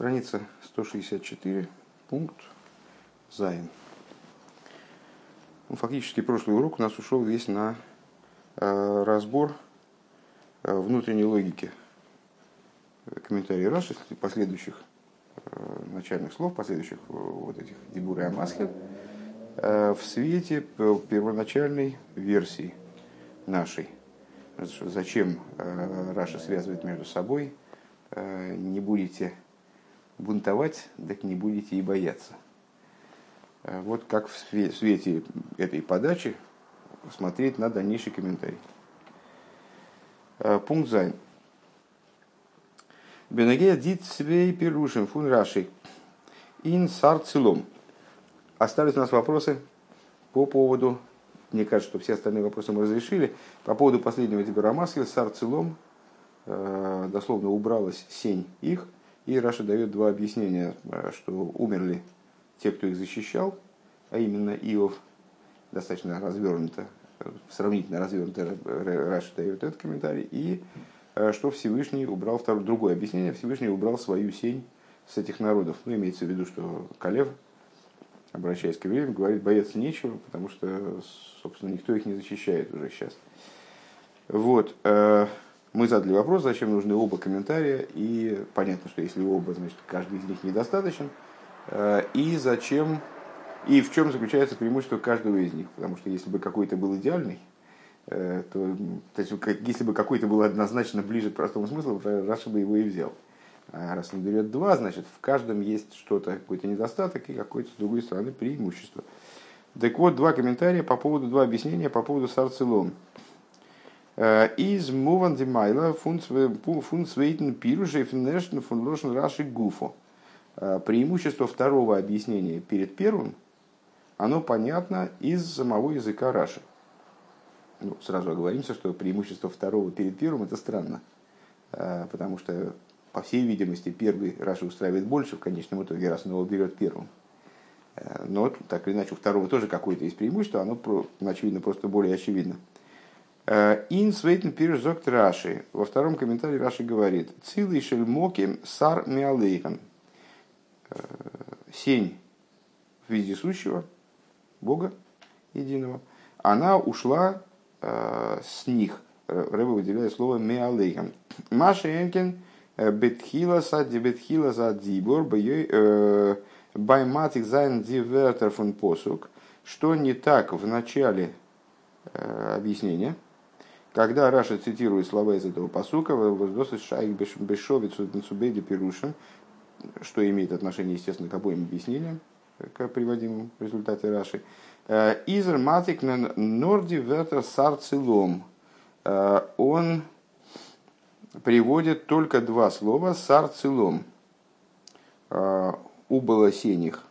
Страница 164, пункт Зайн. Ну, фактически прошлый урок у нас ушел весь на э, разбор э, внутренней логики комментария Раши, последующих э, начальных слов, последующих э, вот этих דיבורי המתחיל, э, в свете первоначальной версии нашей. Зачем э, Раши связывает между собой? Э, не будете бунтовать, так не будете и бояться. Э, вот как в свете этой подачи смотреть на дальнейший комментарий. Э, пункт Зайн. Бенегея дит свей пирушим фун раши. Ин сар целом. Остались у нас вопросы по поводу, мне кажется, что все остальные вопросы мы разрешили, по поводу последнего דיבור המתחיל, סר צלם, э, дословно убралась сень их – и Раши дает два объяснения, э, что умерли те, кто их защищал, а именно Иов, достаточно развернуто, сравнительно развернуто Раши дает этот комментарий, и э, что Всевышний убрал, второе, другое объяснение, Всевышний убрал свою сень с этих народов. Ну, имеется в виду, что Калев, обращаясь к евреям, говорит, бояться нечего, потому что, собственно, никто их не защищает уже сейчас. Вот. Мы задали вопрос, зачем нужны оба комментария, и понятно, что если оба, значит, каждый из них недостаточен, э, и зачем, и в чем заключается преимущество каждого из них, потому что если бы какой-то был идеальный, э, то, то есть, если бы какой-то был однозначно ближе к простому смыслу, Раша бы его и взял. А раз он берет два, значит, в каждом есть что-то, какой-то недостаток и какое-то, с другой стороны, преимущество. Так вот, два комментария по поводу, два объяснения по поводу сарцелом. Э, из Муван Димайла фун свейтен пируша и финешн фун лошен раши гуфо. Э, преимущество второго объяснения перед первым, оно понятно из самого языка Раши. Ну, сразу оговоримся, что преимущество второго перед первым это странно, э, потому что, по всей видимости, первый Раши устраивает больше, в конечном итоге раз он его берет первым. Но так или иначе у второго тоже какое-то есть преимущество, оно, очевидно, просто более очевидно. Э, Ин свейтен пиржок Раши. Во втором комментарии Раши говорит, Цилый шельмоки сар миалейхан. Э, сень в виде сущего, Бога единого, она ушла э, с них. Рэба выделяет слово миалейхан. Маша Энкин бетхила сади бетхила за дибор בײַם מעתיק זײַן די ווערטער פון פסוק. Что не так в начале объяснения – когда Раши цитирует слова из этого посука, וואָס דאָס איז שייך בשווה צו ביידע פירושים, что имеет отношение, естественно, к обоим объяснениям, к приводимым в результате Раши. Э, איז ער מעתיק נאָר די ווערטער סר צלם. Э, он приводит только два слова סר צלם. Э, Убыло сень их,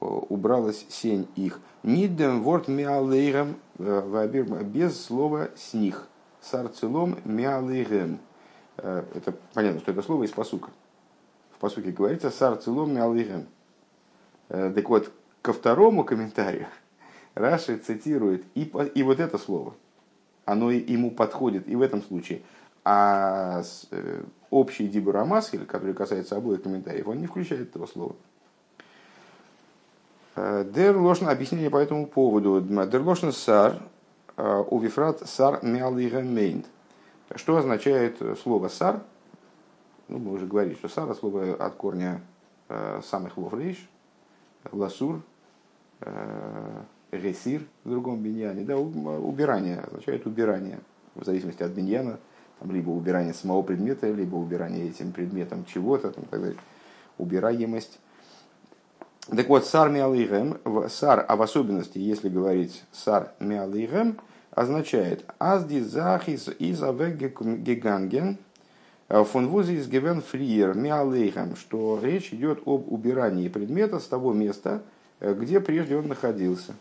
убралась сень их. Нидем ворд миалейрам без слова с них сарцелом мялыгем. Э, это понятно, что это слово из посука. В посуке говорится сарцелом мялыгем. Э, так вот, ко второму комментарию Раши цитирует и, и вот это слово. Оно ему подходит и в этом случае. А э, общий דיבור המתחיל, который касается обоих комментариев, он не включает этого слова. דער לשון объяснение по этому поводу. דער לשון סר ובפרט סר מיינט. Что означает слово סר? Ну, мы уже говорили, что סר слово от корня э, самех вов рейш, לסור, э, הסיר в другом биньяне. Да, убирание означает убирание, в зависимости от биньяна, там, либо убирание самого предмета, либо убирание этим предметом чего-то, там, так далее. убираемость. Так вот, сар миалейгем, сар, а в особенности, если говорить сар миалейгем, означает «Азди захис из гиганген фон вузи из гевен фриер миалейхам», что речь идет об убирании предмета с того места, где прежде он находился.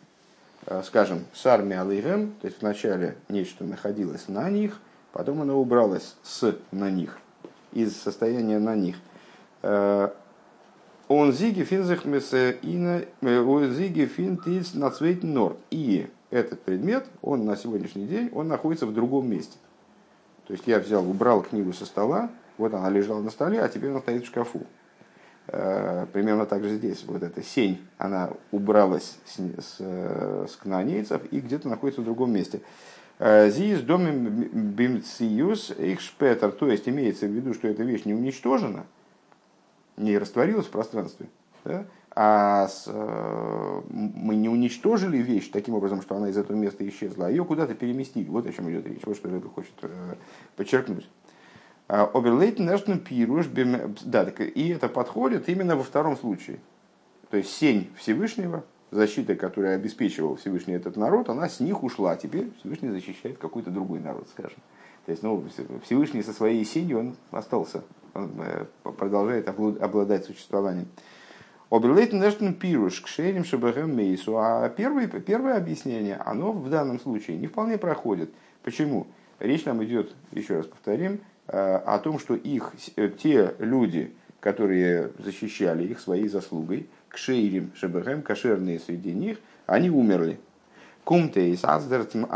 Скажем, сар миалейхам, то есть вначале нечто находилось на них, потом оно убралось с на них, из состояния на них. Он зиги финзах ина зиги фин тиц нацвейт норд. И этот предмет, он на сегодняшний день, он находится в другом месте. То есть я взял, убрал книгу со стола, вот она лежала на столе, а теперь она стоит в шкафу. Примерно так же здесь. Вот эта сень, она убралась с, с, с кнаанейцев и где-то находится в другом месте. Зиз домим бимциюс их шпетер, то есть имеется в виду, что эта вещь не уничтожена, не растворилась в пространстве, да? А с, э, мы не уничтожили вещь таким образом, что она из этого места исчезла, а ее куда-то переместили. Вот о чем идет речь, вот что Рэбби хочет э, подчеркнуть. А, Оберлейтен Нэшн Пируш, да, так и это подходит именно во втором случае. То есть сень Всевышнего, защита, которая обеспечивал Всевышний этот народ, она с них ушла. Теперь Всевышний защищает какой-то другой народ, скажем. То есть, ну, Всевышний со своей сенью он остался, он э, продолжает обладать существованием. Оберлейтен Пируш к Шерим Шабахэм Мейсу. А первое, первое объяснение, оно в данном случае не вполне проходит. Почему? Речь нам идет, еще раз повторим, э, о том, что их, э, те люди, которые защищали их своей заслугой, к Шейрим Шабахэм, кошерные среди них, они умерли. Кумтейс Аздерцевен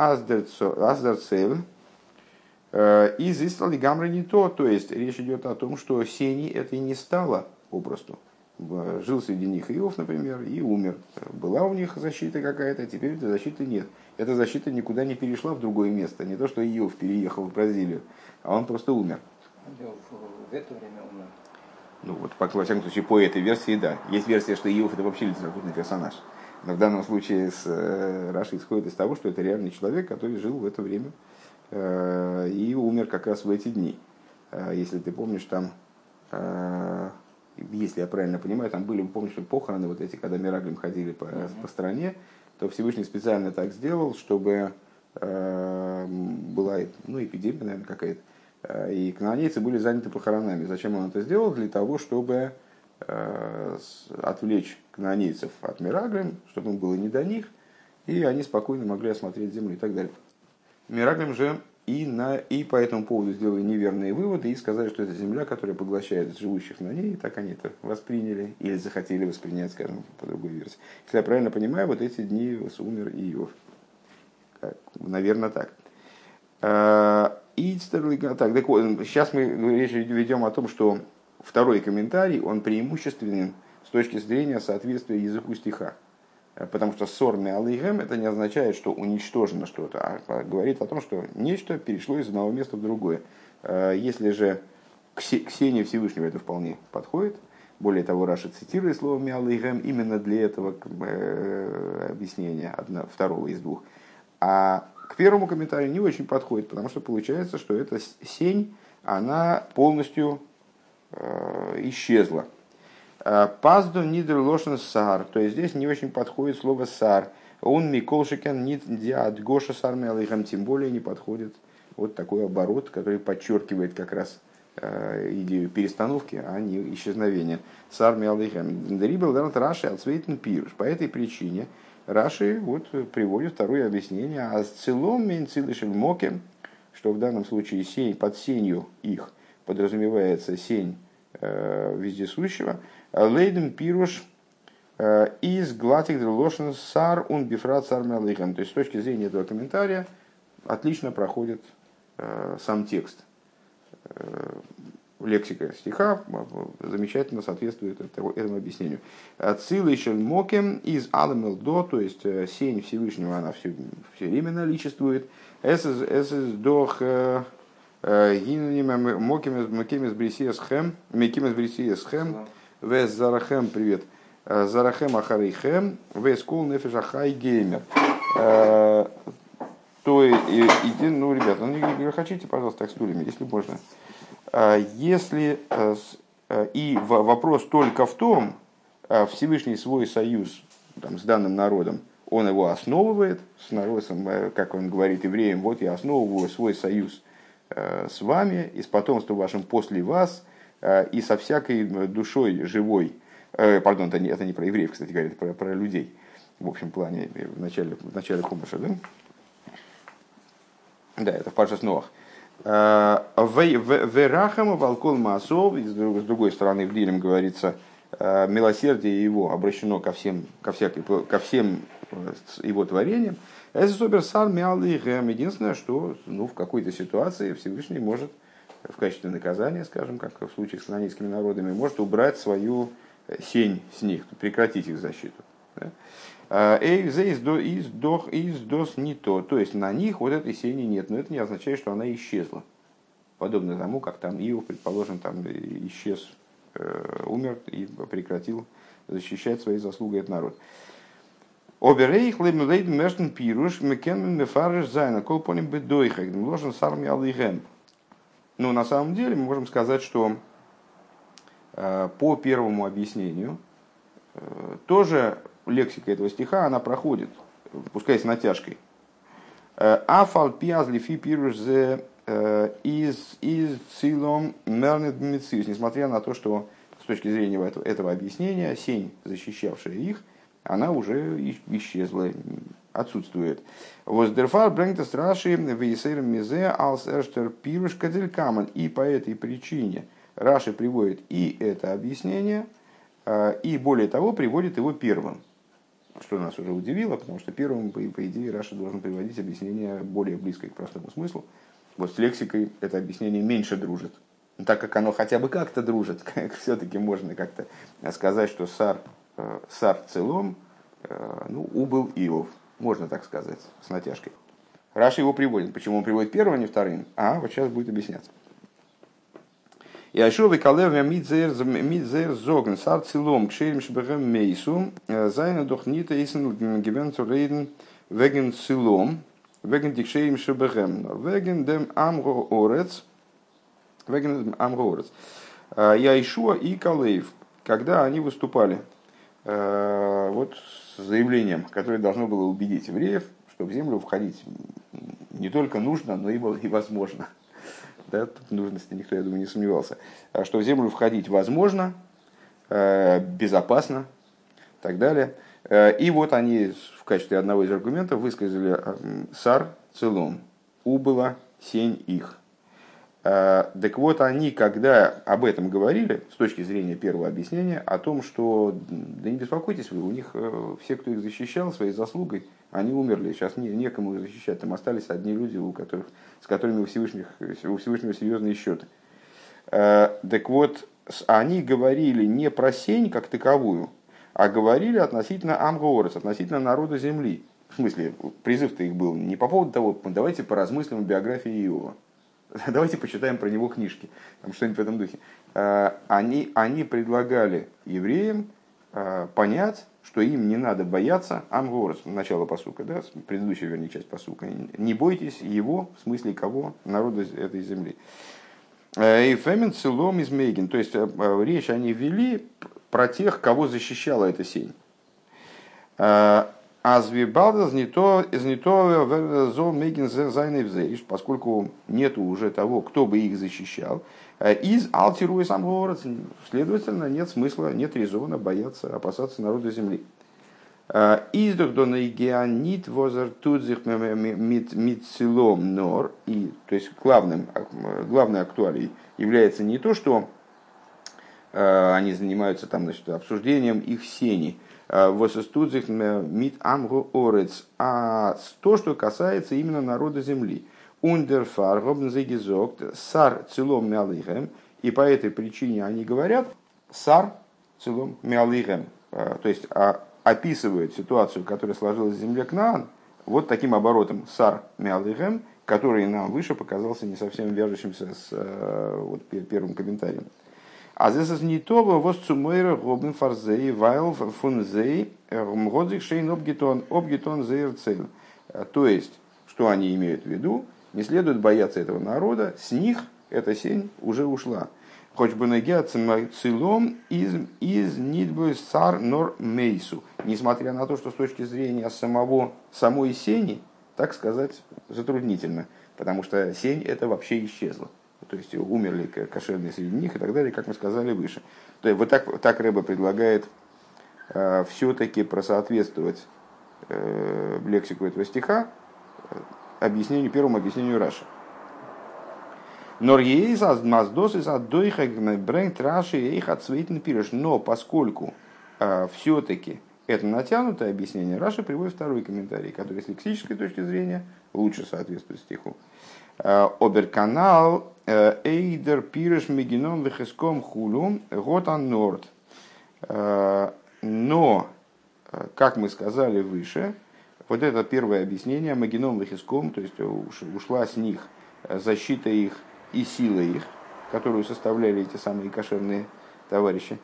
э, из Истали Гамры не то. То есть речь идет о том, что Сени это и не стало попросту жил среди них Иов, например, и умер. Была у них защита какая-то, теперь этой защиты нет. Эта защита никуда не перешла в другое место. Не то, что Иов переехал в Бразилию, а он просто умер. В это время умер. Ну вот, по, во всяком случае, по этой версии, да. Есть версия, что Иов это вообще литературный персонаж. Но в данном случае с э, Раши исходит из того, что это реальный человек, который жил в это время э, и умер как раз в эти дни. Э, если ты помнишь, там э, если я правильно понимаю, там были, помнишь, похороны вот эти, когда Мираглим ходили по, по стране, то Всевышний специально так сделал, чтобы э, была ну, эпидемия, наверное, какая-то, э, и канонейцы были заняты похоронами. Зачем он это сделал? Для того, чтобы э, отвлечь канонейцев от Мираглим, чтобы им было не до них, и они спокойно могли осмотреть землю и так далее. Мираглим же и, на, и по этому поводу сделали неверные выводы и сказали, что это земля, которая поглощает живущих на ней, и так они это восприняли или захотели воспринять, скажем, по другой версии. Если я правильно понимаю, вот эти дни умер Иов. Как, наверное, так. А, и так, так сейчас мы речь ведем о том, что второй комментарий, он преимущественен с точки зрения соответствия языку стиха. Э, потому что ссор миалейгем это не означает, что уничтожено что-то, а говорит о том, что нечто перешло из одного места в другое. Э, если же Ксения Всевышнего это вполне подходит, более того, Раша цитирует слово миалейгем именно для этого э, объяснения одно, второго из двух. А к первому комментарию не очень подходит, потому что получается, что эта сень, она полностью исчезла. Э, Пазду нидер лошен сар. То есть здесь не очень подходит слово сар. Он миколшикен нит диад гоша сар. Тем более не подходит вот такой оборот, который подчеркивает как раз э, идею перестановки, а не исчезновения. Сар мелыхам. Дрибл дарат раши отсвейтен пирш. По этой причине Раши вот приводит второе объяснение. А с целом менцилышем моке, что в данном случае сень, под сенью их подразумевается сень э, вездесущего, Лейден пируш э, из глатик лошен сар он бифрат сар. То есть с точки зрения этого комментария отлично проходит э, сам текст. Э, лексика стиха замечательно соответствует этому, объяснению. Цилы мокем из аламел до, то есть сень Всевышнего, она все, все время наличествует. Эсэс дох гинним мокем из брисиес хэм, меким из брисиес хэм, Вес Зарахем, привет. Э, Зарахем Ахарейхем, Вес Кул Нефеш Ахай Геймер. Э, то иди, ну, ребята, ну, не хотите, пожалуйста, так стульями, если можно. Э, если и вопрос только в том, Всевышний свой союз там, с данным народом, он его основывает с народом, как он говорит евреям, вот я основываю свой союз с вами и с потомством вашим после вас – и со всякой душой живой, э, пардон, это не, это не про евреев, кстати говоря, это про, про людей, в общем плане, в начале, в начале Хумаша, да? Да, это в Паша Снох. Э, Верахама Валкол Маасов, с другой стороны, в Дилем говорится, милосердие его обращено ко всем, ко, всякой, ко всем его творениям. Это Единственное, что ну, в какой-то ситуации Всевышний может в качестве наказания, скажем, как в случае с канонийскими народами, может убрать свою сень с них, прекратить их защиту. Эй, из дох из дос не то. То есть на них вот этой сени нет, но это не означает, что она исчезла. Подобно тому, как там Иов, предположим, там исчез, э, умер и прекратил защищать своей заслугой этот народ. Оберейх леймлейд пируш мекен мефариш зайна колпоним бедойхак ложен сарми алыгэм. Ну, на самом деле, мы можем сказать, что э, по первому объяснению э, тоже лексика этого стиха, она проходит, пускай с натяжкой. Э, Афал пиазли фи пируш зе из из цилом мернет несмотря на то, что с точки зрения этого, этого объяснения, сень, защищавшая их, она уже исчезла, отсутствует. Воздерфар брэнгта страши вейсер мизе алс эрштер пируш каман. И по этой причине Раши приводит и это объяснение, а, и более того, приводит его первым. Что нас уже удивило, потому что первым, по, идее, Раши должен приводить объяснение более близкое к простому смыслу. Вот с лексикой это объяснение меньше дружит. Так как оно хотя бы как-то дружит, все-таки можно как-то сказать, что сар Э, сар целом, э, ну, убыл Иов, можно так сказать, с натяжкой. Раша его приводит. Почему он приводит первым, а не вторым? А, вот сейчас будет объясняться. Яшовый калев мидзер зоген сар кшерим шбегем мейсу э, зайна дохнита исен гивенцу рейден веген целом веген дикшерим шбегем веген дем амго орец веген дем амго орец. Яишуа и Калеев, когда они выступали Э, вот заявлением, которое должно было убедить евреев, что в землю входить не только нужно, но и, и возможно. Да, тут нужности никто, я думаю, не сомневался. А что в землю входить возможно, э, безопасно и так далее. Э, и вот они в качестве одного из аргументов высказали сар целом, убыла сень их. Э, так вот, они, когда об этом говорили, с точки зрения первого объяснения, о том, что, да не беспокойтесь вы, у них э, все, кто их защищал своей заслугой, они умерли, сейчас не, некому их защищать, там остались одни люди, у которых, с которыми у, Всевышних, у Всевышнего серьезные счеты. Э, так вот, они говорили не про сень как таковую, а говорили относительно Амгорец, относительно народа земли. В смысле, призыв-то их был не по поводу того, давайте поразмыслим о биографии Иова давайте почитаем про него книжки, там что-нибудь в этом духе. А, они, они предлагали евреям а, понять, что им не надо бояться Амгорос, начало посука, да, предыдущая, вернее, часть посука. Не бойтесь его, в смысле кого, народа этой земли. А, и фемен целом из Мейгин, то есть речь они вели про тех, кого защищала эта сень. Азвибалдас не то, зол мейгин зайневзейш, поскольку нету уже того, кто бы их защищал. Э, из алтируя сам город, следовательно, нет смысла, нет резона бояться, опасаться народа земли. Э, Издух до наигианит возер тудзих митцилом нор. И, то есть главным, главной актуалией является не то, что э, они занимаются там, значит, обсуждением их сени, Восостудзих мит амгу орец. А то, что касается именно народа земли. Ундерфар гобнзегизокт сар целом мялихем. И по этой причине они говорят сар целом мялихем. То есть а, описывают ситуацию, которая сложилась в земле Кнаан, вот таким оборотом сар мялихем, который нам выше показался не совсем вяжущимся с вот, первым комментарием. А здесь не то, was zu meiner Robben Farsei, weil von Sei Годзик Шейн Обгитон, Обгитон Зейрцель. То есть, что они имеют в виду, не следует бояться этого народа, с них эта сень уже ушла. Хоть бы целом из, из нидбы сар нор мейсу. Несмотря на то, что с точки зрения самого, самой сени, так сказать, затруднительно. Потому что сень это вообще исчезла то есть умерли кошерные среди них и так далее, как мы сказали выше. То есть вот так, так Рэба предлагает э, все-таки просоответствовать э, лексику этого стиха э, объяснению, первому объяснению Раши. Но поскольку э, все-таки это натянутое объяснение, Раша приводит второй комментарий, который с лексической точки зрения лучше соответствует стиху. Оберканал Эйдер Пиреш Мегином Вехеском Хулу Готан Норд. Но, как мы сказали выше, вот это первое объяснение Магином Вехиском, то есть ушла с них защита их и сила их, которую составляли эти самые кошерные товарищи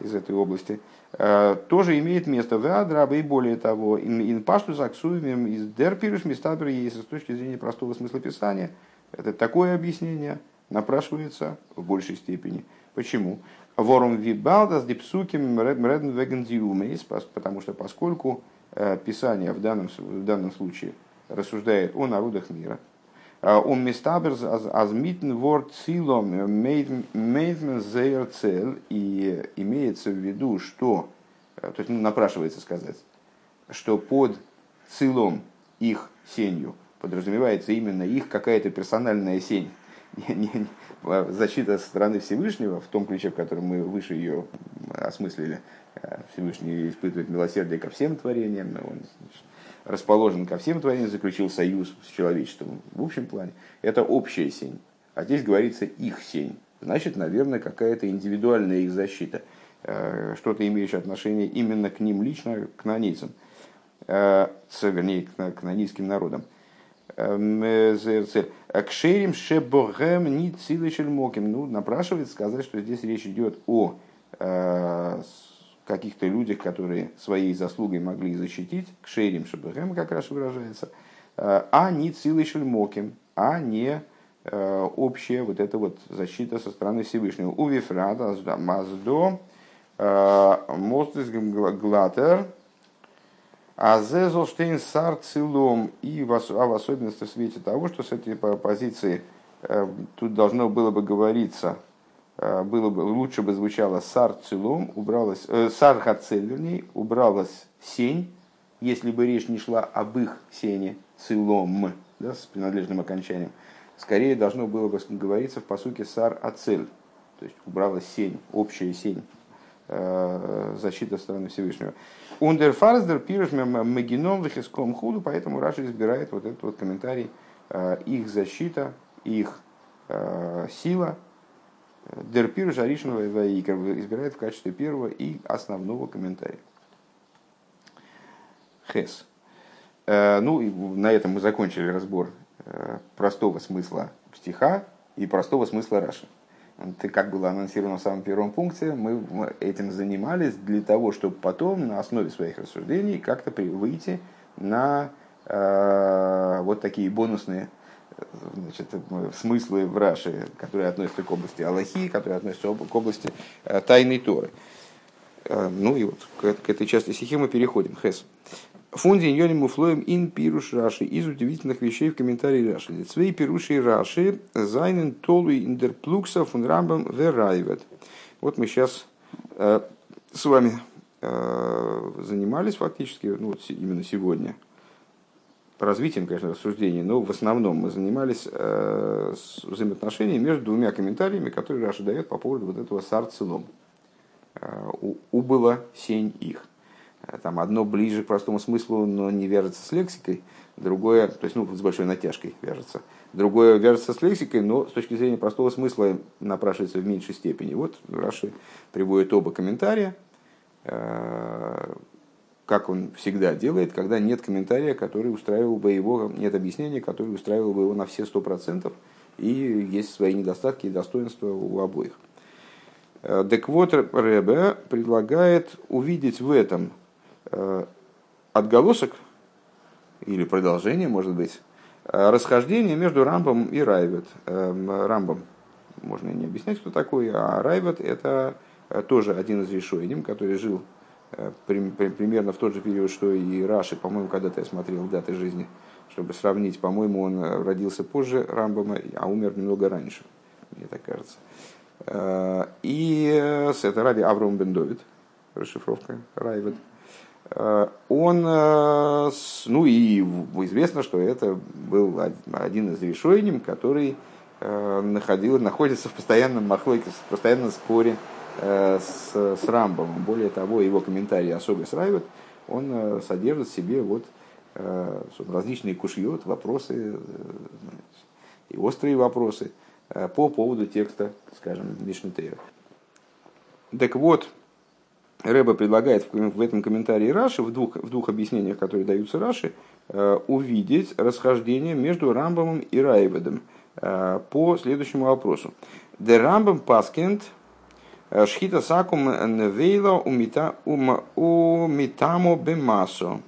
из этой области, э, тоже имеет место в Адраба и более того, инпашту заксуемым из дерпирыш мистабер есть с точки зрения простого смысла писания. Это такое объяснение напрашивается в большей степени. Почему? Ворум вибалдас дипсуким редн вегендиумейс, потому что поскольку э, Писание в данном, в данном случае рассуждает о народах мира – Ум мистаберс азмитн ворд цилом мейдмен зейр цель. И имеется в виду, что, то есть ну, напрашивается сказать, что под цилом их сенью подразумевается именно их какая-то персональная сень. Защита со стороны Всевышнего, в том ключе, в котором мы выше ее осмыслили, Всевышний испытывает милосердие ко всем творениям, он расположен ко всем творениям, заключил союз с человечеством в общем плане, это общая сень. А здесь говорится их сень. Значит, наверное, какая-то индивидуальная их защита, э, что-то имеющее отношение именно к ним лично, к нанийцам, э, вернее, к нанийским народам. Э, к шерим шебогем ни моким. Ну, напрашивается сказать, что здесь речь идет о каких-то людях, которые своей заслугой могли защитить, к шейрим шабахем, как раз выражается, э, а не цилый шельмоким, а не э, общая вот эта вот защита со стороны Всевышнего. У Вифрада Маздо э, Мостис Глатер Азезолштейн Сар Цилом и в, а в особенности в свете того, что с этой позиции тут должно было бы говориться было бы, лучше бы звучало сар целом, убралась, э, сар хацель, вернее, убралась сень, если бы речь не шла об их сене целом, да, с принадлежным окончанием. Скорее должно было бы говориться в посуке сар ацель, то есть убралась сень, общая сень, э, защита стороны Всевышнего. Ундерфарздер пирш магином вехиском худу, поэтому Раша избирает вот этот вот комментарий, э, их защита, их э, сила, Дерпир Жаришинова Ваикер избирает в качестве первого и основного комментария. Хес. Э, ну, и на этом мы закончили разбор э, простого смысла стиха и простого смысла Раши. Ты как было анонсировано в самом первом пункте, мы этим занимались для того, чтобы потом на основе своих рассуждений как-то выйти на э, вот такие бонусные значит, смыслы в Раши, которые относятся к области Аллахи, которые относятся к области э, тайной Торы. Э, ну и вот к, этой части стихи мы переходим. Хес. Фунди иньоним муфлоем ин пируш Раши из удивительных вещей в комментарии Раши. Цвей пируши Раши зайнен толуй индерплукса фун рамбам верайвет. Вот мы сейчас э, с вами э, занимались фактически, ну вот именно сегодня, развитием, конечно, рассуждений, но в основном мы занимались э, взаимоотношениями между двумя комментариями, которые Раша дает по поводу вот этого сарцелом. Э, убыло сень их. Э, там одно ближе к простому смыслу, но не вяжется с лексикой, другое, то есть ну, с большой натяжкой вяжется. Другое вяжется с лексикой, но с точки зрения простого смысла напрашивается в меньшей степени. Вот Раши приводит оба комментария, как он всегда делает, когда нет комментария, который устраивал бы его, нет объяснения, которое устраивало бы его на все сто процентов, и есть свои недостатки и достоинства у обоих. Э, так вот, Ребе предлагает увидеть в этом э, отголосок, или продолжение, может быть, э, расхождение между Рамбом и Райвет. Рамбом можно не объяснять, кто такой, а Райвет это тоже один из решений, который жил примерно в тот же период, что и Раши, по-моему, когда-то я смотрел даты жизни, чтобы сравнить, по-моему, он э, родился позже Рамбама, а умер немного раньше, мне так кажется. Э, и это Раби Авром Бендовит, расшифровка Райвет. Он, ну и известно, что это был один из решений, который находил, находится в постоянном махлоке, в постоянном споре Э, с, с Рамбом. Более того, его комментарий особый сравнивает, он э, содержит в себе вот э, различные кушьет, вопросы и острые вопросы по поводу текста, скажем, Мишнитейра. Так вот, Рэба предлагает в этом комментарии Раши, в двух, в двух объяснениях, которые даются Раши, увидеть расхождение между Рамбамом и Раеведом по следующему вопросу. Де Рамбам паскент шхита сакум невейла умитамо бемасо.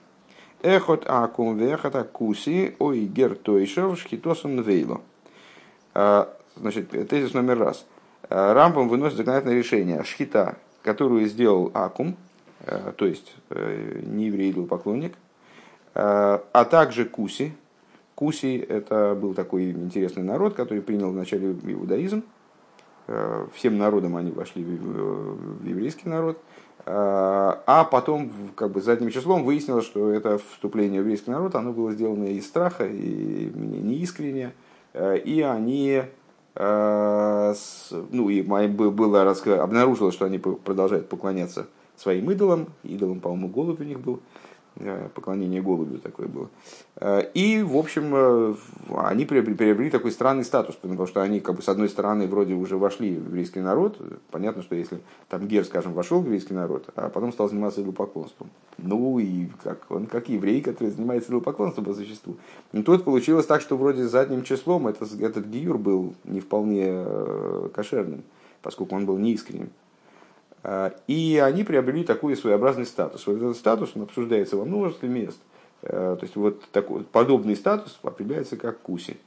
Эхот акум вехот акуси ой гертойшев шхитосом невейло. Значит, тезис номер раз. Рамбам выносит законодательное решение. Шхита, которую сделал Акум, то есть не еврей поклонник, а также Куси. Куси это был такой интересный народ, который принял вначале иудаизм, Э, всем народам они вошли в еврейский народ, э, а потом как бы задним числом выяснилось, что это вступление в еврейский народ, оно было сделано из страха и неискренне, э, и они ну и было обнаружилось, что они продолжают поклоняться своим идолам, идолам, по-моему, голубь у них был, Э, поклонение голубю такое было. Э, и, в общем, э, они приобрели, такой странный статус, потому что они, как бы, с одной стороны, вроде уже вошли в еврейский народ. Понятно, что если там Гер, скажем, вошел в еврейский народ, а потом стал заниматься идолопоклонством. Ну и как он, как еврей, который занимается идолопоклонством по существу. И тут получилось так, что вроде задним числом этот, этот гиюр был не вполне кошерным, поскольку он был неискренним. А, и они приобрели такой своеобразный статус. Вот этот статус он обсуждается во множестве мест. А, то есть вот такой, подобный статус определяется как куси.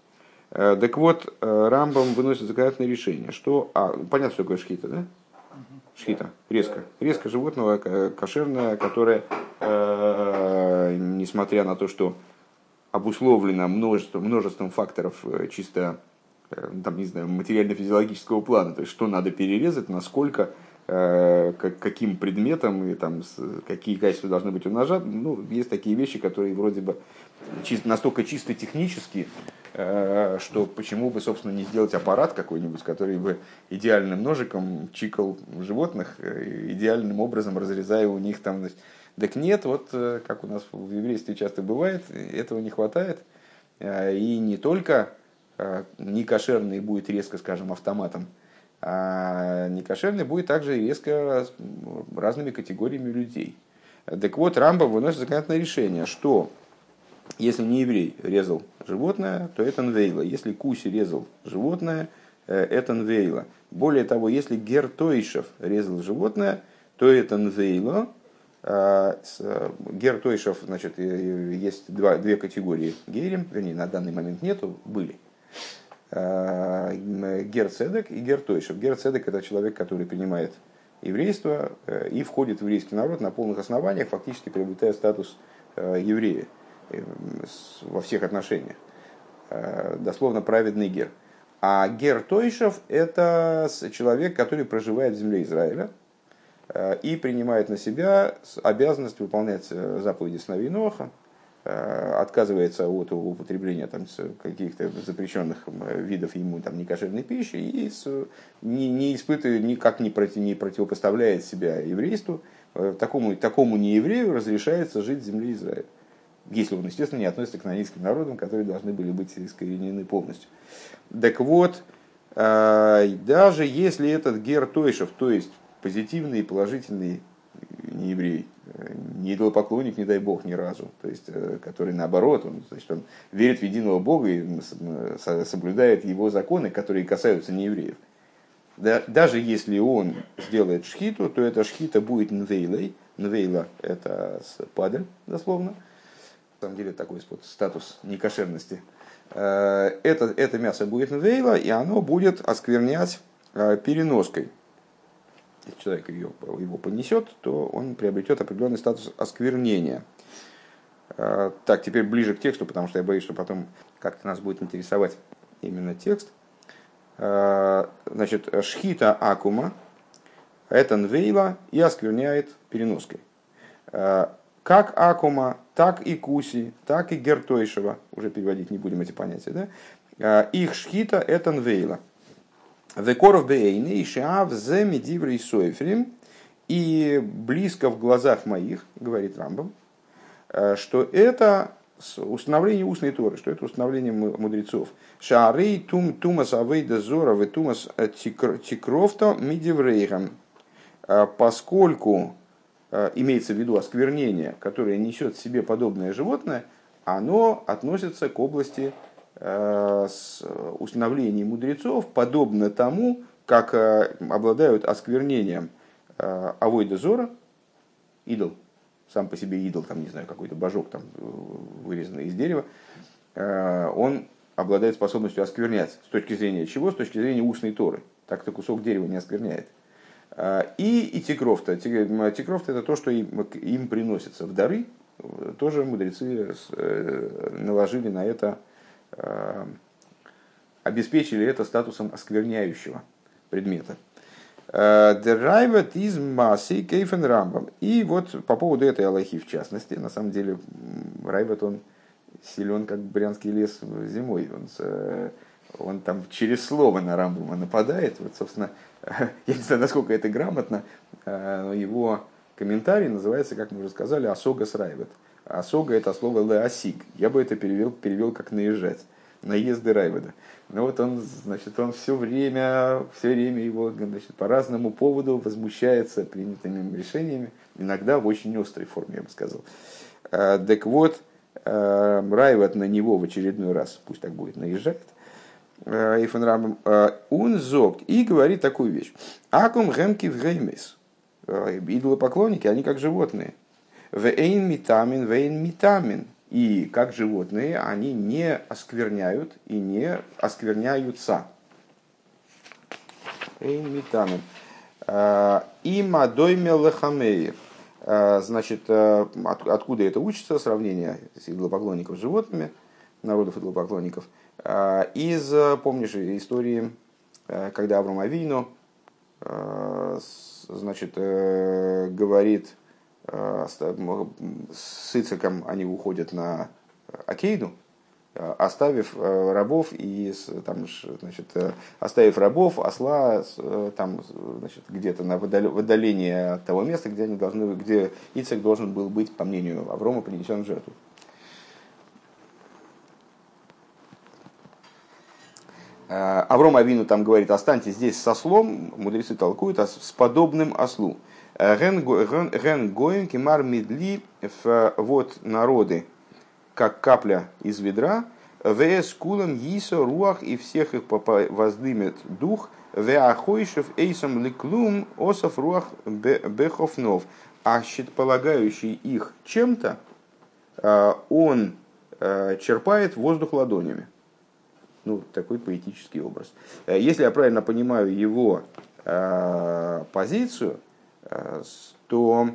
А, так вот, Рамбам выносит законодательное решение, что... А, понятно, что такое шхита, да? Шхита, резко. Резко животного, кошерное, которое, несмотря на то, что обусловлено множеством, множеством факторов э, чисто э, там, не знаю, материально-физиологического плана, то есть что надо перерезать, насколько, Э, каким предметом и там, какие качества должны быть умножаты. Ну, есть такие вещи, которые вроде бы чисто, настолько чисто технические, э, что почему бы, собственно, не сделать аппарат какой-нибудь, который бы идеальным ножиком чикал животных, э, идеальным образом разрезая у них там... Так нет, вот как у нас в еврействе часто бывает, этого не хватает. И не только некошерный будет резко, скажем, автоматом а некошерный будет также резко разными категориями людей. Так вот, Рамба выносит законодательное решение, что если не еврей резал животное, то это нвейла. Если куси резал животное, э, это нвейла. Более того, если гертойшев резал животное, то это нвейла. А, гертойшев, значит, есть два, две категории герем, вернее, на данный момент нету, были. Э, Герцедек и Гертойшев. Герцедек это человек, который принимает еврейство э, и входит в еврейский народ на полных основаниях, фактически приобретая статус э, еврея во всех отношениях. Дословно праведный гер. А гер Тойшев – это человек, который проживает в земле Израиля и принимает на себя обязанность выполнять заповеди сыновей Ноха, отказывается от употребления там, каких-то запрещенных видов ему там, некошерной пищи и не, не испытывает, никак не, против, не противопоставляет себя еврейству, э, такому, такому нееврею разрешается жить в земле Израиля. Если он, естественно, не относится к нанийским народам, которые должны были быть искоренены полностью. Так вот, э, даже если этот гер Тойшев, то есть позитивный и положительный нееврей, не идолопоклонник, не дай бог, ни разу. То есть, э, который наоборот, он, значит, он верит в единого Бога и соблюдает его законы, которые касаются неевреев. Да, даже если он сделает шхиту, то эта шхита будет нвейлой. Нвейла – это падаль, дословно. На самом деле такой статус некошерности. Э, это, это мясо будет нвейла, и оно будет осквернять э, переноской человек ее, его понесет, то он приобретет определенный статус осквернения. А, так, теперь ближе к тексту, потому что я боюсь, что потом как-то нас будет интересовать именно текст. А, значит, шхита акума, это нвейла и оскверняет переноской. А, как акума, так и куси, так и гертойшева, уже переводить не будем эти понятия, да? их шхита это нвейла. Векоров бейны и шиав зе медиврей сойфрим. И близко в глазах моих, говорит Рамбам, э, что это установление устной Торы, что это установление мудрецов. Шары тум тумас авейда зора в тумас тикрофто мидиврейхам. Поскольку имеется в виду осквернение, которое несет в себе подобное животное, оно относится к области установлений мудрецов, подобно тому, как обладают осквернением авойда зора, идол, сам по себе идол, там, не знаю, какой-то божок там, вырезанный из дерева, э, он обладает способностью осквернять. С точки зрения чего? С точки зрения устной торы. Так-то кусок дерева не оскверняет. Э, и, и тикрофта. Тикрофта это то, что им, им приносится в дары. Тоже мудрецы э, наложили на это, обеспечили это статусом оскверняющего предмета. Драйвет из массы Кейфен Рамбам. И вот по поводу этой Аллахи в частности, на самом деле Райвет он силен как брянский лес зимой. Он, он там через слово на Рамбама нападает. Вот, собственно, я не знаю, насколько это грамотно, но его комментарий называется, как мы уже сказали, Асога с Райвет. Асога это слово леосиг. Я бы это перевел, перевел как наезжать. Наезды Райведа. Но вот он, значит, он все время, все время его значит, по разному поводу возмущается принятыми решениями, иногда в очень острой форме, я бы сказал. А, так вот, а, Райват на него в очередной раз, пусть так будет, наезжает, Ифенрамом, он зог и говорит такую вещь. Акум гемки в геймес. Идолопоклонники, они как животные. Вейн митамин, вейн митамин и как животные они не оскверняют и не оскверняются. А, и мадойме лехамеир. А, значит, а, откуда это учится, сравнение с идолопоклонников с животными, народов идолопоклонников. Из, помнишь, истории, когда Авраам Авину значит, э, говорит, Э, с Ициком они уходят на Акейду, э, оставив э, рабов и там, значит, оставив рабов, осла там, значит, где-то на в отдалении от того места, где они должны, где Ицек должен был быть, по мнению Аврома, принесен в жертву. Авром Авину там говорит, останьтесь здесь с ослом, мудрецы толкуют, с подобным ослу. Ген Гоин Кимар Медли вот народы, как капля из ведра, Вес кулам Йисо Руах и всех их воздымет дух, Веахойшев Эйсом Ликлум Осов Руах Бехофнов, а полагающий их чем-то, а, он а, черпает воздух ладонями. Ну, такой поэтический образ. Э, если я правильно понимаю его а, позицию, то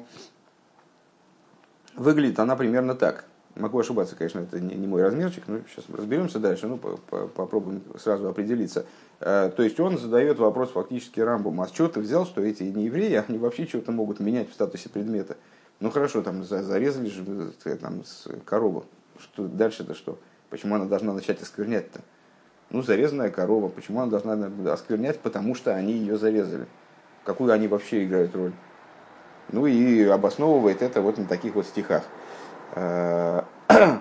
выглядит она примерно так. Могу ошибаться, конечно, это не, мой размерчик, но сейчас разберемся дальше, ну, по, по, попробуем сразу определиться. Э, то есть он задает вопрос фактически Рамбу, а с чего ты взял, что эти не евреи, они вообще что-то могут менять в статусе предмета? Ну хорошо, там зарезали же э, там, корову, что, дальше-то что? Почему она должна начать осквернять-то? Ну, зарезанная корова, почему она должна осквернять? Потому что они ее зарезали какую они вообще играют роль. Ну и обосновывает это вот на таких вот стихах. Э,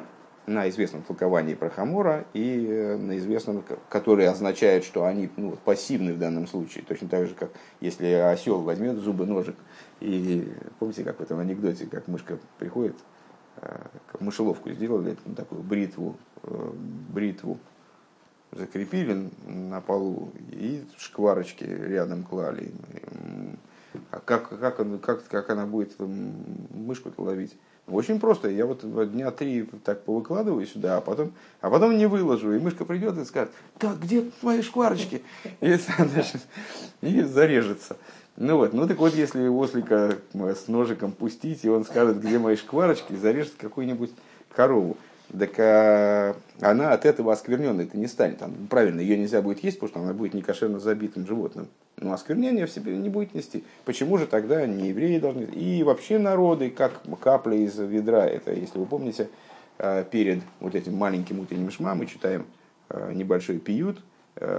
на известном толковании про Хамора и э, на известном, который означает, что они ну, пассивны в данном случае. Точно так же, как если осел возьмет зубы ножик. И помните, как в этом анекдоте, как мышка приходит, э, как мышеловку сделали, ну, такую бритву, бритву закрепили на полу и шкварочки рядом клали. А как, как, как, как она будет мышку-то ловить? Очень просто. Я вот дня три так повыкладываю сюда, а потом, а потом не выложу. И мышка придет и скажет, так, где твои шкварочки? И, значит, и зарежется. Ну вот, ну так вот, если ослика с ножиком пустить, и он скажет, где мои шкварочки, зарежет какую-нибудь корову так а, она от этого оскверненной это не станет. Там, правильно, ее нельзя будет есть, потому что она будет некошерно забитым животным. Но осквернение в себе не будет нести. Почему же тогда не евреи должны? И вообще народы, как капля из ведра. Это, если вы помните, а, перед вот этим маленьким утренним шма мы читаем а, небольшой пиют,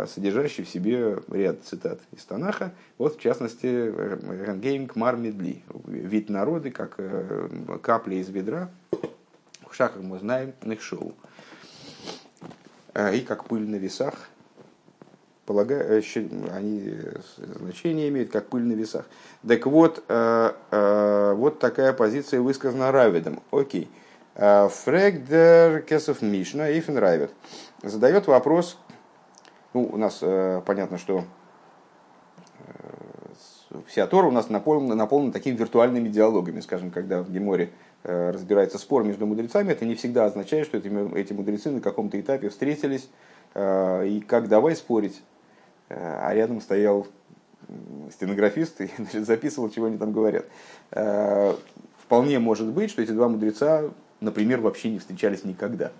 содержащий в себе ряд цитат из Танаха. Вот, в частности, Ренгейм Кмар Медли. Вид народы, как э, капля из ведра, шахар мы знаем нехшоу. И как пыль на весах, полагаю, они значение имеют, как пыль на весах. Так вот, вот такая позиция высказана Равидом. Окей. Фрегдер Кесов Мишна Ифен Райвет задает вопрос, ну, у нас понятно, что вся Тора у нас наполнена, наполнена такими виртуальными диалогами. Скажем, когда в Геморе э, разбирается спор между мудрецами, это не всегда означает, что эти, эти мудрецы на каком-то этапе встретились э, и как давай спорить. Э, а рядом стоял стенографист и значит, записывал, чего они там говорят. Вполне может быть, что эти два мудреца, например, вообще не встречались никогда.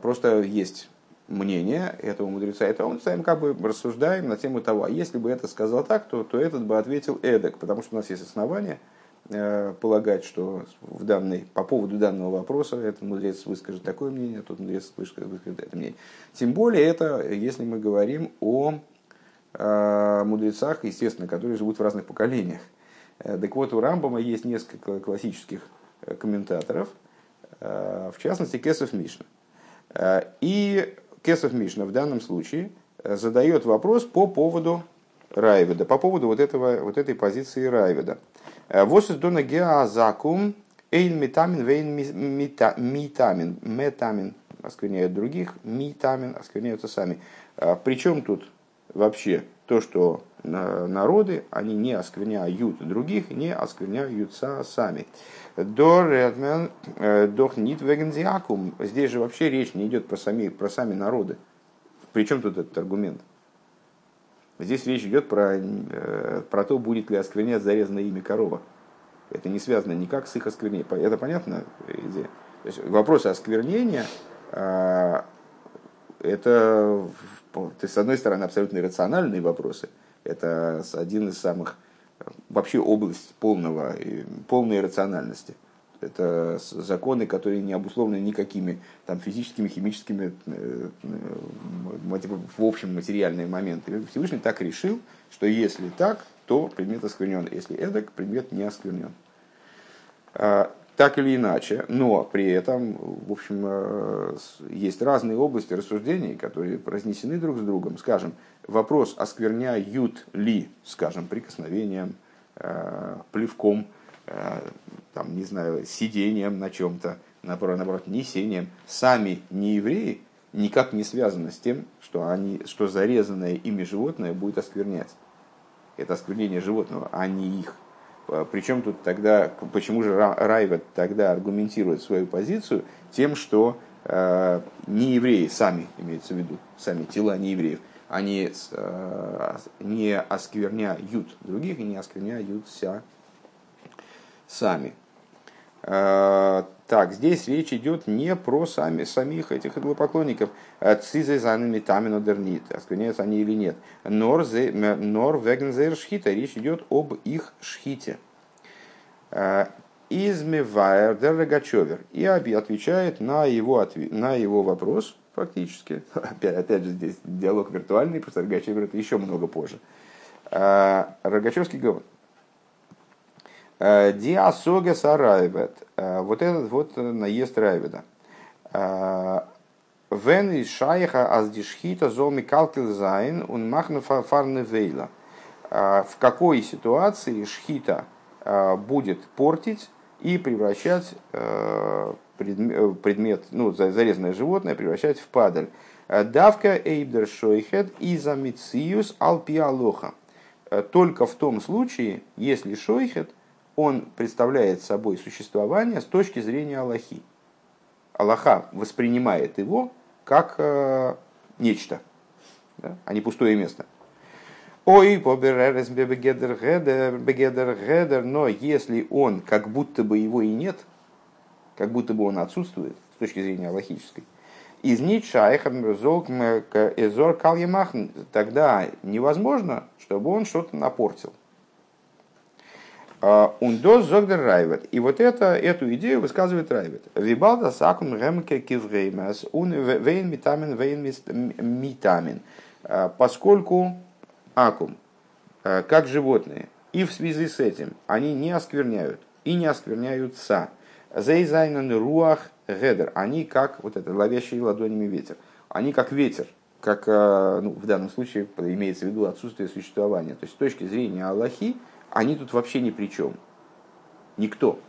Просто есть мнение этого мудреца, это он мы как бы рассуждаем на тему того, а если бы это сказал так, то, то этот бы ответил эдак, потому что у нас есть основания э, полагать, что в данной, по поводу данного вопроса этот мудрец выскажет такое мнение, тот мудрец выскажет, выскажет это мнение. Тем более это, если мы говорим о э, мудрецах, естественно, которые живут в разных поколениях. Э, так вот, у Рамбама есть несколько классических э, комментаторов, э, в частности, Кесов Мишна. И Кесов Мишна в данном случае э, задает вопрос по поводу Райведа, по поводу вот, этого, вот этой позиции Райведа. Э, Вос из дона геазакум эйн метамин вейн митамин. Метамин оскверняют других, митамин оскверняются сами. Э, Причем тут вообще то, что народы, они не оскверняют других, не оскверняются сами. Дор дох нит вегензиакум. Здесь же вообще речь не идет про сами, про сами народы. Причем тут этот аргумент? Здесь речь идет про, э, про то, будет ли осквернять зарезанное ими корова. Это не связано никак с их осквернением. Это понятно идея? То есть вопросы осквернения а, это, с одной стороны, абсолютно иррациональные вопросы. Это один из самых вообще область полного, полной рациональности. Это законы, которые не обусловлены никакими там, физическими, химическими, э, типа, в общем, материальные моменты. Всевышний так решил, что если так, то предмет осквернен. Если эдак, предмет не осквернен. А, так или иначе, но при этом, в общем, э, есть разные области рассуждений, которые разнесены друг с другом. Скажем, вопрос, оскверняют ли, скажем, прикосновением, э, плевком, там, не знаю, сидением на чем-то, наоборот, несением, сами не евреи, никак не связано с тем, что, они, что зарезанное ими животное будет осквернять. Это осквернение животного, а не их. Причем тут тогда, почему же Райвет тогда аргументирует свою позицию тем, что э, не евреи сами, имеется в виду, сами тела не евреев, они э, не оскверняют других и не оскверняются сами. Э, так, здесь речь идет не про сами, самих этих идолопоклонников. Цизы за ними тамино дернит, оскверняются они или нет. Нор, нор вегензер шхита, речь идет об их шхите. Э, Измевайер дер Рогачевер. И отвечает на его, на его вопрос – фактически. Опять, опять же, здесь диалог виртуальный, просто Рогачев это еще много позже. А, Рогачевский говорит, «Э, Диасога сарайвет. Э, вот этот вот наезд Райведа. Э, Вен из шайха аздишхита зоми калкил зайн он махну фарны вейла. В какой ситуации шхита будет портить и превращать Э, предмет, ну, зарезанное животное превращать в падаль. Э, давка эйбдер шойхед и замициус алпиалоха. Э, только в том случае, если шойхед, он представляет собой существование с точки зрения Аллахи. Аллаха воспринимает его как э, нечто, да, а не пустое место. Ой, поберерес но если он как будто бы его и нет – как будто бы он отсутствует с точки зрения логической. Из тогда невозможно, чтобы он что-то напортил. Ундос Зогдер Райвет. И вот это, эту идею высказывает Райвет. Вибалда сакун ремке кивгеймас ун вейн митамин вейн митамин. А, поскольку акум, а, как животные, и в связи с этим они не оскверняют и не оскверняются Зейзайнен руах гедер. Они как вот это ловящий ладонями ветер. Они как ветер, как ну, в данном случае имеется в виду отсутствие существования. То есть с точки зрения Аллахи, они тут вообще ни при чем. Никто.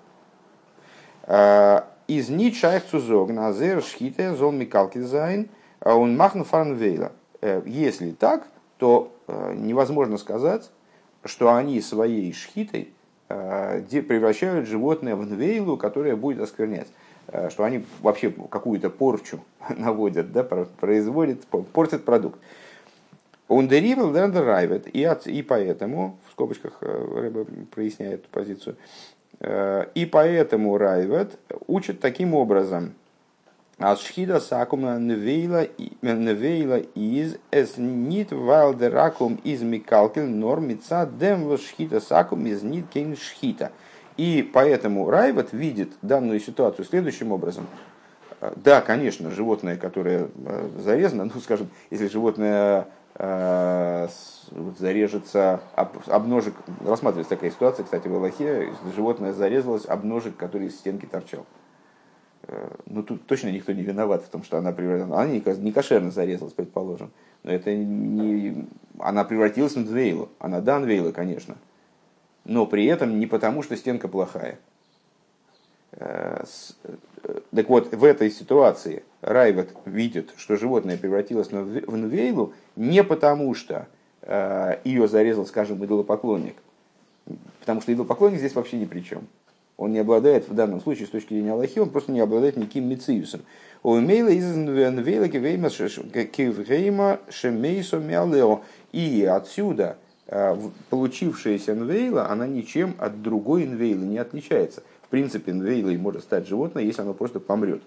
Из ничайх цузог назер шхите зон микалки зайн, он махну фарнвейла. Если так, то невозможно сказать, что они своей шхитой превращают животное в нвейлу, которое будет осквернять. Что они вообще какую-то порчу наводят, да, производят, портят продукт. Он деривал райвет, и, от, и поэтому, в скобочках Рэба проясняет эту позицию, и поэтому райвет учит таким образом, Ашхида сакума невейла из эс нит вайлдеракум из микалкин нормица дем шхита сакум из нит кейн шхита. И поэтому Райват видит данную ситуацию следующим образом. Да, конечно, животное, которое зарезано, ну, скажем, если животное зарежется об, обножек, рассматривается такая ситуация, кстати, в Аллахе, животное зарезалось, обножек, который из стенки торчал. Э, ну, тут точно никто не виноват в том, что она превратилась. Она не кошерно зарезалась, предположим. Но это не... Она превратилась в Двейлу. Она да, конечно. Но при этом не потому, что стенка плохая. Э, э, так вот, в этой ситуации Райват видит, что животное превратилось в Нвейлу не потому, что ее зарезал, скажем, идолопоклонник. Потому что идолопоклонник здесь вообще ни при чем он не обладает в данном случае с точки зрения Аллахи, он просто не обладает никаким шемейсо И отсюда э, получившаяся нвейла, она ничем от другой нвейлы не отличается. Принципе, нвейлой может стать животное, если оно просто помрет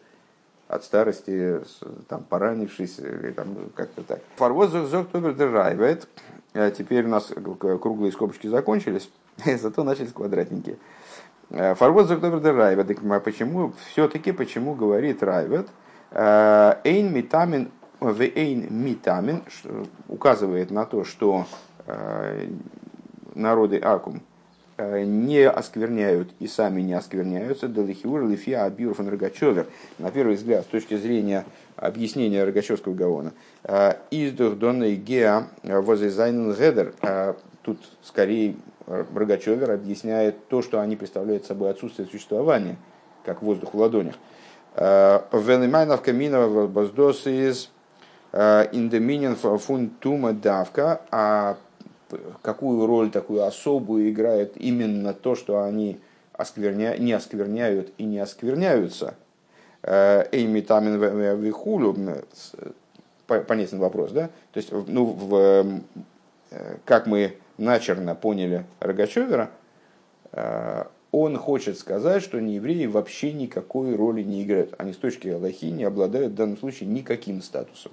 от старости, там, поранившись, там, как-то так. Фарвоз зоктобер дерайвет. А теперь у нас круглые скобочки закончились, зато начались квадратненькие. Э, Фарвоз Загдовер Райвет. Почему, все-таки, почему говорит Райвет, Эйн митамин, в митамин, указывает на то, что народы Акум не оскверняют и сами не оскверняются, Далихиур, Лифия, фон Рогачевер. На первый взгляд, с точки зрения объяснения Рогачевского Гавона, Издух Донной Геа Возезайнен Гедер, тут скорее Рогачевер объясняет то, что они представляют собой отсутствие существования, как воздух в ладонях. Э, Венемайнов каминов баздос из индеминин фун тума давка, а какую роль такую особую играет именно то, что они оскверня... не оскверняют и не оскверняются. Э, Эйми тамин вихулю, понятен вопрос, да? То есть, ну, в, э, как мы начерно поняли Рогачевера, э, он хочет сказать, что неевреи вообще никакой роли не играют. Они с точки Аллахи не обладают в данном случае никаким статусом.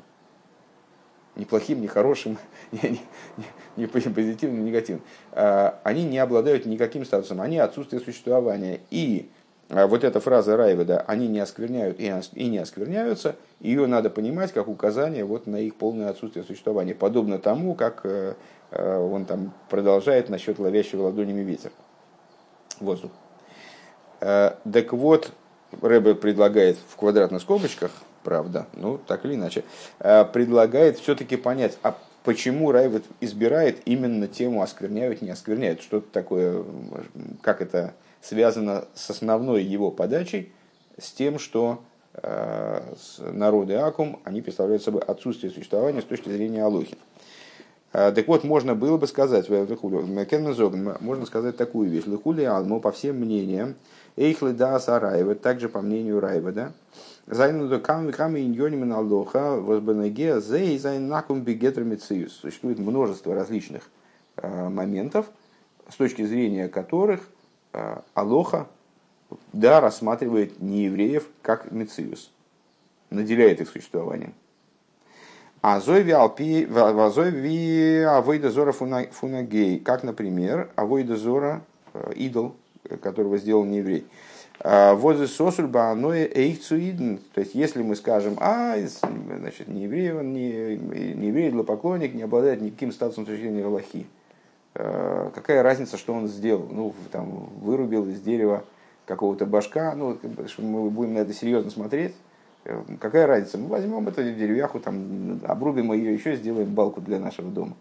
Ни плохим, ни хорошим, ни, ни, ни позитивным, ни негативным. Э, они не обладают никаким статусом. Они отсутствие существования. И э, вот эта фраза Райведа «они не оскверняют и не оскверняются», ее надо понимать как указание вот на их полное отсутствие существования. Подобно тому, как Э, он там продолжает насчет ловящего ладонями ветер, воздух. Э, так вот, Рэбе предлагает в квадратных скобочках, правда, ну так или иначе, э, предлагает все-таки понять, а почему Райвет избирает именно тему оскверняют, не оскверняют, что-то такое, как это связано с основной его подачей, с тем, что народы Акум, они представляют собой отсутствие существования с точки зрения Алохи. А, так вот, можно было бы сказать, можно сказать такую вещь. Лыхули алму, по всем мнениям, эйхлы да сараева, также по мнению Райведа, Зайну до кам кам иньоним алоха возбанеге зей зайн накум бигетромициус. Существует множество различных а, моментов, с точки зрения которых а, алоха да, рассматривает неевреев как мициус, наделяет их существованием. А зойви алпи, вазойви авойда зора фунагей, как, например, авойда зора, э, идол, которого сделал не еврей. А, Возы сосульба аное эйхцуидн. То есть, если мы скажем, а, значит, не еврей, он не, не еврей, поклонник, не обладает никаким статусом с точки Аллахи. Какая разница, что он сделал? Ну, там, вырубил из дерева какого-то башка, ну, мы будем на это серьезно смотреть, э, какая разница? Мы возьмем эту деревяху, там, обрубим ее, еще сделаем балку для нашего дома.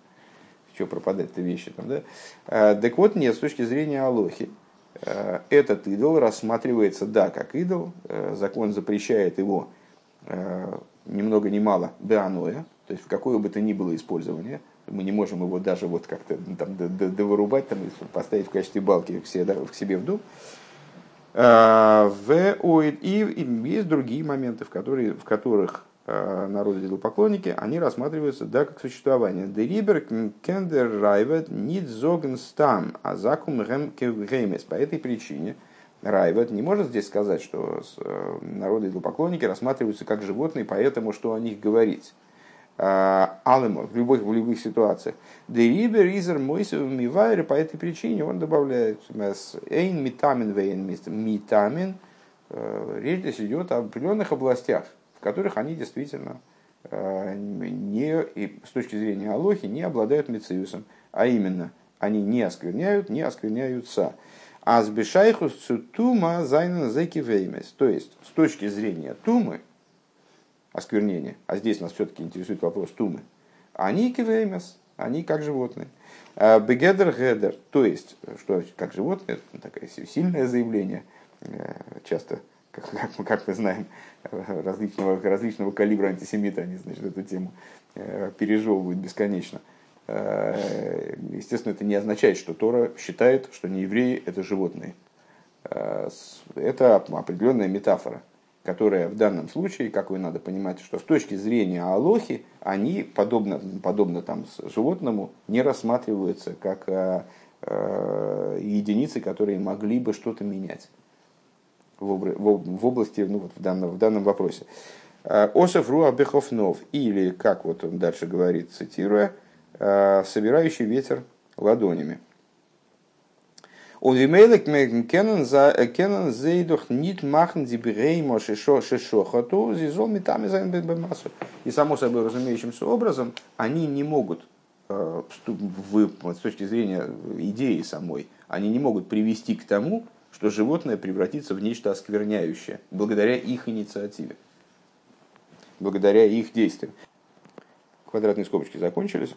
Что пропадать-то вещи там, да? Э, так вот, нет, с точки зрения Алохи, этот идол рассматривается, да, как идол, закон запрещает его ни много ни мало беаноя, то есть в какое бы то ни было использование, мы не можем его даже вот как-то там довырубать, там, поставить в качестве балки к себе, к себе в дом. А, и есть другие моменты, в, которые, в которых а, народы идолопоклонники, они рассматриваются да, как существование. Дерибер кендер райвет нит зоген стам, а закум геймес. По этой причине Райвет не может здесь сказать, что э, народы идолопоклонники рассматриваются как животные, поэтому что о них говорить. А, Алема в любых, в любых ситуациях. Дерибер изер мойсев мивайр, по этой причине он добавляет эйн митамин вейн митамин. Э, речь здесь идет о определенных областях, в которых они действительно э, не, и с точки зрения Алохи не обладают мециусом, а именно они не оскверняют, не оскверняются. А с бешайхус тума зайнен зеки веймес. То есть, с точки зрения тумы, осквернения, а здесь нас все-таки интересует вопрос тумы, они кивеймес, они как животные. А бегедер гедер, то есть, что как животные, такое сильное заявление, э, часто, как, как, как мы знаем, различного, различного калибра антисемита, они, значит, эту тему э, пережевывают бесконечно. Э, естественно, это не означает, что Тора считает, что не евреи – это животные. Это определенная метафора которая в данном случае, как вы надо понимать, что с точки зрения Алохи, они, подобно, подобно там, животному, не рассматриваются как э, э, единицы, которые могли бы что-то менять в, области, ну, вот в, данном, в данном вопросе. Э, Осов Руа Бехофнов, или, как вот он дальше говорит, цитируя, э, собирающий ветер ладонями. Und wie meilig kennen kennen sie doch nicht machen die береймо шишо шишохату, mit там sein бемасу. И само собой разумеющимся образом они не могут в, с точки зрения идеи самой, они не могут привести к тому, что животное превратится в нечто оскверняющее, благодаря их инициативе, благодаря их действиям. Квадратные скобочки закончились.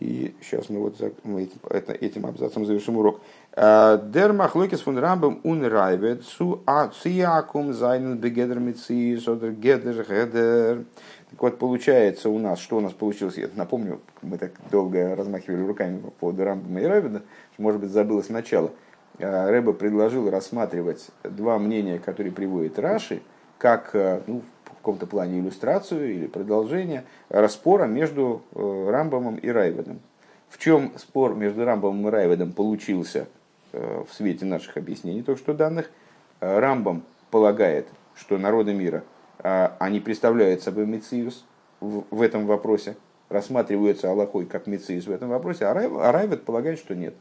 И сейчас мы вот мы этим, этим абзацем завершим урок. Э, Дер махлокис фун рамбам ун райвет су ациакум зайнен бегедер митси содер гедер гедер. Так вот, получается у нас, что у нас получилось, я напомню, мы так долго размахивали руками по поводу рамбама и райведа, может быть, забылось начало. Э, Рэба предложил рассматривать два мнения, которые приводит Раши, как э, ну, каком-то плане иллюстрацию или продолжение распора между э, Рамбамом и Райведом. В чем спор между Рамбамом и Райведом получился в свете наших объяснений, только что данных? Рамбам полагает, что народы мира, они представляют собой Мециус в этом вопросе, рассматриваются Аллахой как Мециус в этом вопросе, а Райвед а полагает, что нет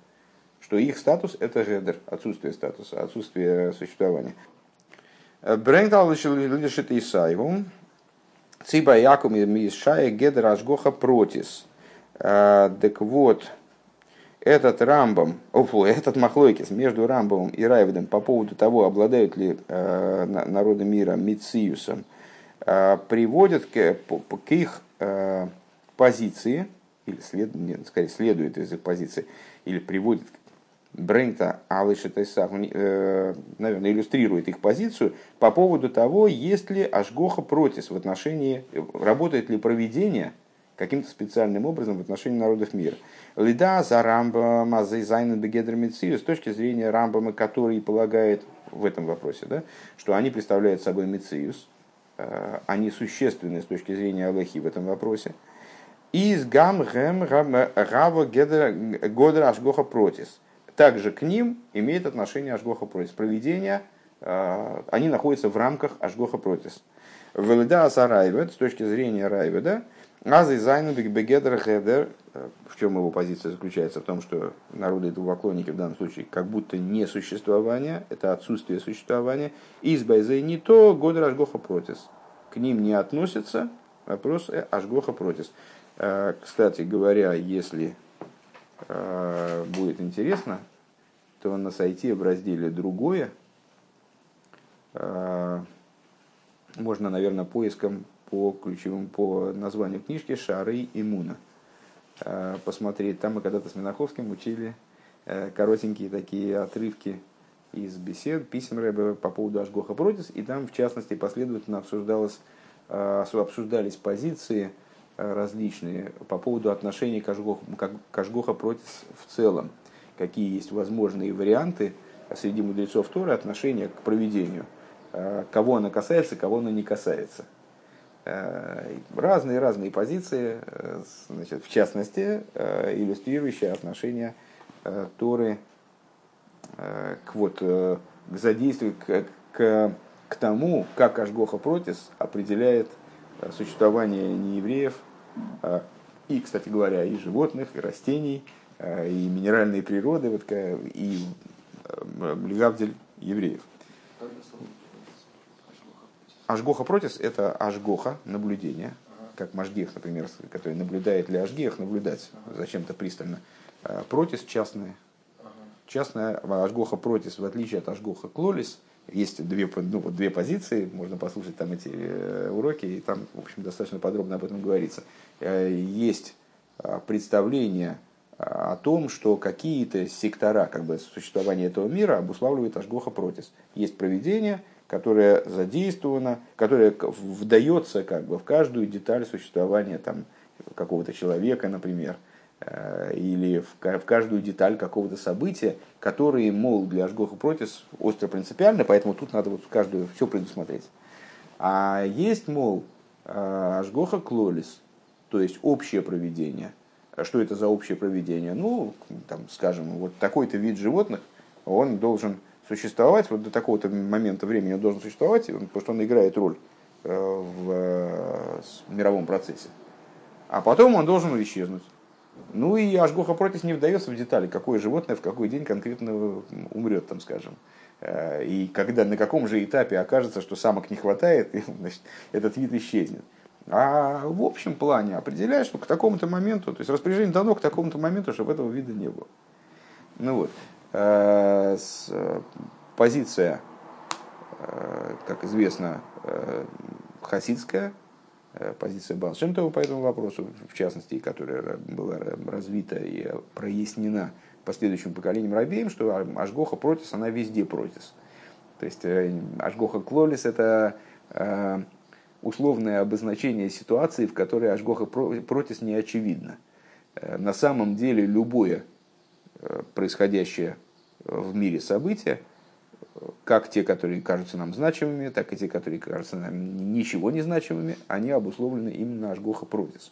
что их статус это гедер, отсутствие статуса, отсутствие существования. Брэнгдал лишит Исаеву. Циба Якум Мишая Гедер Ашгоха Протис. Так вот, этот Рамбом, офу, этот Махлойкис между Рамбомом и Райведом по поводу того, обладают ли э, народы мира Мициусом, э, приводит к, к их э, позиции, или след, нет, скорее следует из их позиции, или приводит Брейнта Алыша Тайсах, э, наверное, иллюстрирует их позицию по поводу того, есть ли Ашгоха против в отношении, работает ли проведение каким-то специальным образом в отношении народов мира. Лида за Рамбама, за Изайна Бегедр с точки зрения Рамбама, который полагает в этом вопросе, да, что они представляют собой Мециус, э, они существенны с точки зрения Аллахи в этом вопросе. Из гам гэм гава годра ашгоха протис также к ним имеет отношение Ашгоха Протис. Проведение, э, они находятся в рамках Ашгоха Протис. Велида Асарайвет, с точки зрения Райведа, Азы Зайнубик Бегедер Хедер, э, в чем его позиция заключается? В том, что народы идолопоклонники в данном случае как будто не существование, это отсутствие существования. Из не то, Годер Ашгоха Протис. К ним не относится вопрос Ашгоха Протис. Э, кстати говоря, если Э, будет интересно, то на сайте в разделе «Другое» можно, наверное, поиском по ключевым, по названию книжки «Шары и Муна» посмотреть. Там мы когда-то с Минаховским учили коротенькие такие отрывки из бесед, писем Рэбе по поводу Ашгоха Протис, и там, в частности, последовательно обсуждалось, обсуждались позиции различные по поводу отношений к Ашгоху, к Ашгоха Протис в целом. Какие есть возможные варианты среди мудрецов Торы отношения к проведению – Э, кого она касается, кого она не касается. Разные-разные э, позиции, э, значит, в частности, иллюстрирующие отношения Торы к, вот, к задействию, к, к, к тому, как Ашгоха Протис определяет существование неевреев, и, кстати говоря, и животных, и растений, и минеральной природы, вот, и Легавдель евреев. Ашгоха протис – это ашгоха, наблюдение, как Машгех, например, который наблюдает для Ашгех, наблюдать зачем-то пристально. А протис – частное. Частная Ашгоха протис, в отличие от Ашгоха клолис, есть две, ну, вот две позиции, можно послушать там эти э, уроки, и там, в общем, достаточно подробно об этом говорится. Э, есть а, представление а, о том, что какие-то сектора как бы, существования этого мира обуславливает Ашгоха протис. Есть проведение – которая задействована, которая вдается как бы в каждую деталь существования там, какого-то человека, например, или в, каждую деталь какого-то события, которые, мол, для Ашгоха Протис остро принципиально, поэтому тут надо вот каждую все предусмотреть. А есть, мол, э, Ашгоха Клолис, то есть общее проведение. Что это за общее проведение? Ну, там, скажем, вот такой-то вид животных, он должен существовать, вот до такого-то момента времени он должен существовать, потому что он играет роль э, в э, мировом процессе. А потом он должен исчезнуть. Ну и Ашгоха Протис не вдается в детали, какое животное в какой день конкретно умрет, там, скажем. Э, и когда, на каком же этапе окажется, что самок не хватает, и, значит, этот вид исчезнет. А в общем плане определяешь, что к такому-то моменту, то есть распоряжение дано к такому-то моменту, чтобы этого вида не было. Ну вот. Э, э, позиция, как известно, хасидская, позиция Балшемтова по этому вопросу, в частности, которая была развита и прояснена последующим поколением рабеем, что Ашгоха протис, она везде протис. То есть Ашгоха клолис – это условное обозначение ситуации, в которой Ашгоха протис не очевидно. На самом деле любое происходящее в мире события, как те, которые кажутся нам значимыми, так и те, которые кажутся нам ничего не значимыми, они обусловлены именно Ашгоха Протис.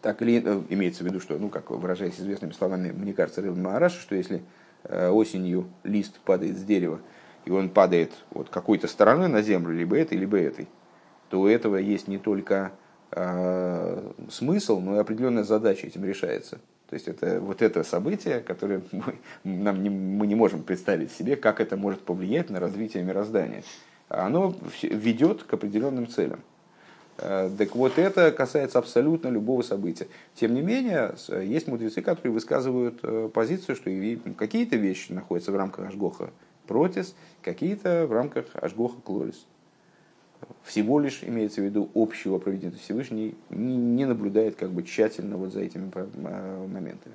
Так или э, имеется в виду, что, ну, как выражаясь известными словами, мне кажется, Рыл Маараша, что если э, осенью лист падает с дерева, и он падает вот какой-то стороной на землю, либо этой, либо этой, то у этого есть не только э, смысл, но и определенная задача этим решается. То есть это вот это событие, которое мы, нам не, мы не можем представить себе, как это может повлиять на развитие мироздания. Оно ведет к определенным целям. Э, так вот это касается абсолютно любого события. Тем не менее, есть мудрецы, которые высказывают э, позицию, что какие-то вещи находятся в рамках Ашгоха протис, какие-то в рамках Ашгоха клорис всего лишь имеется в виду общего проведения. Всевышний не наблюдает как бы тщательно вот за этими а, моментами.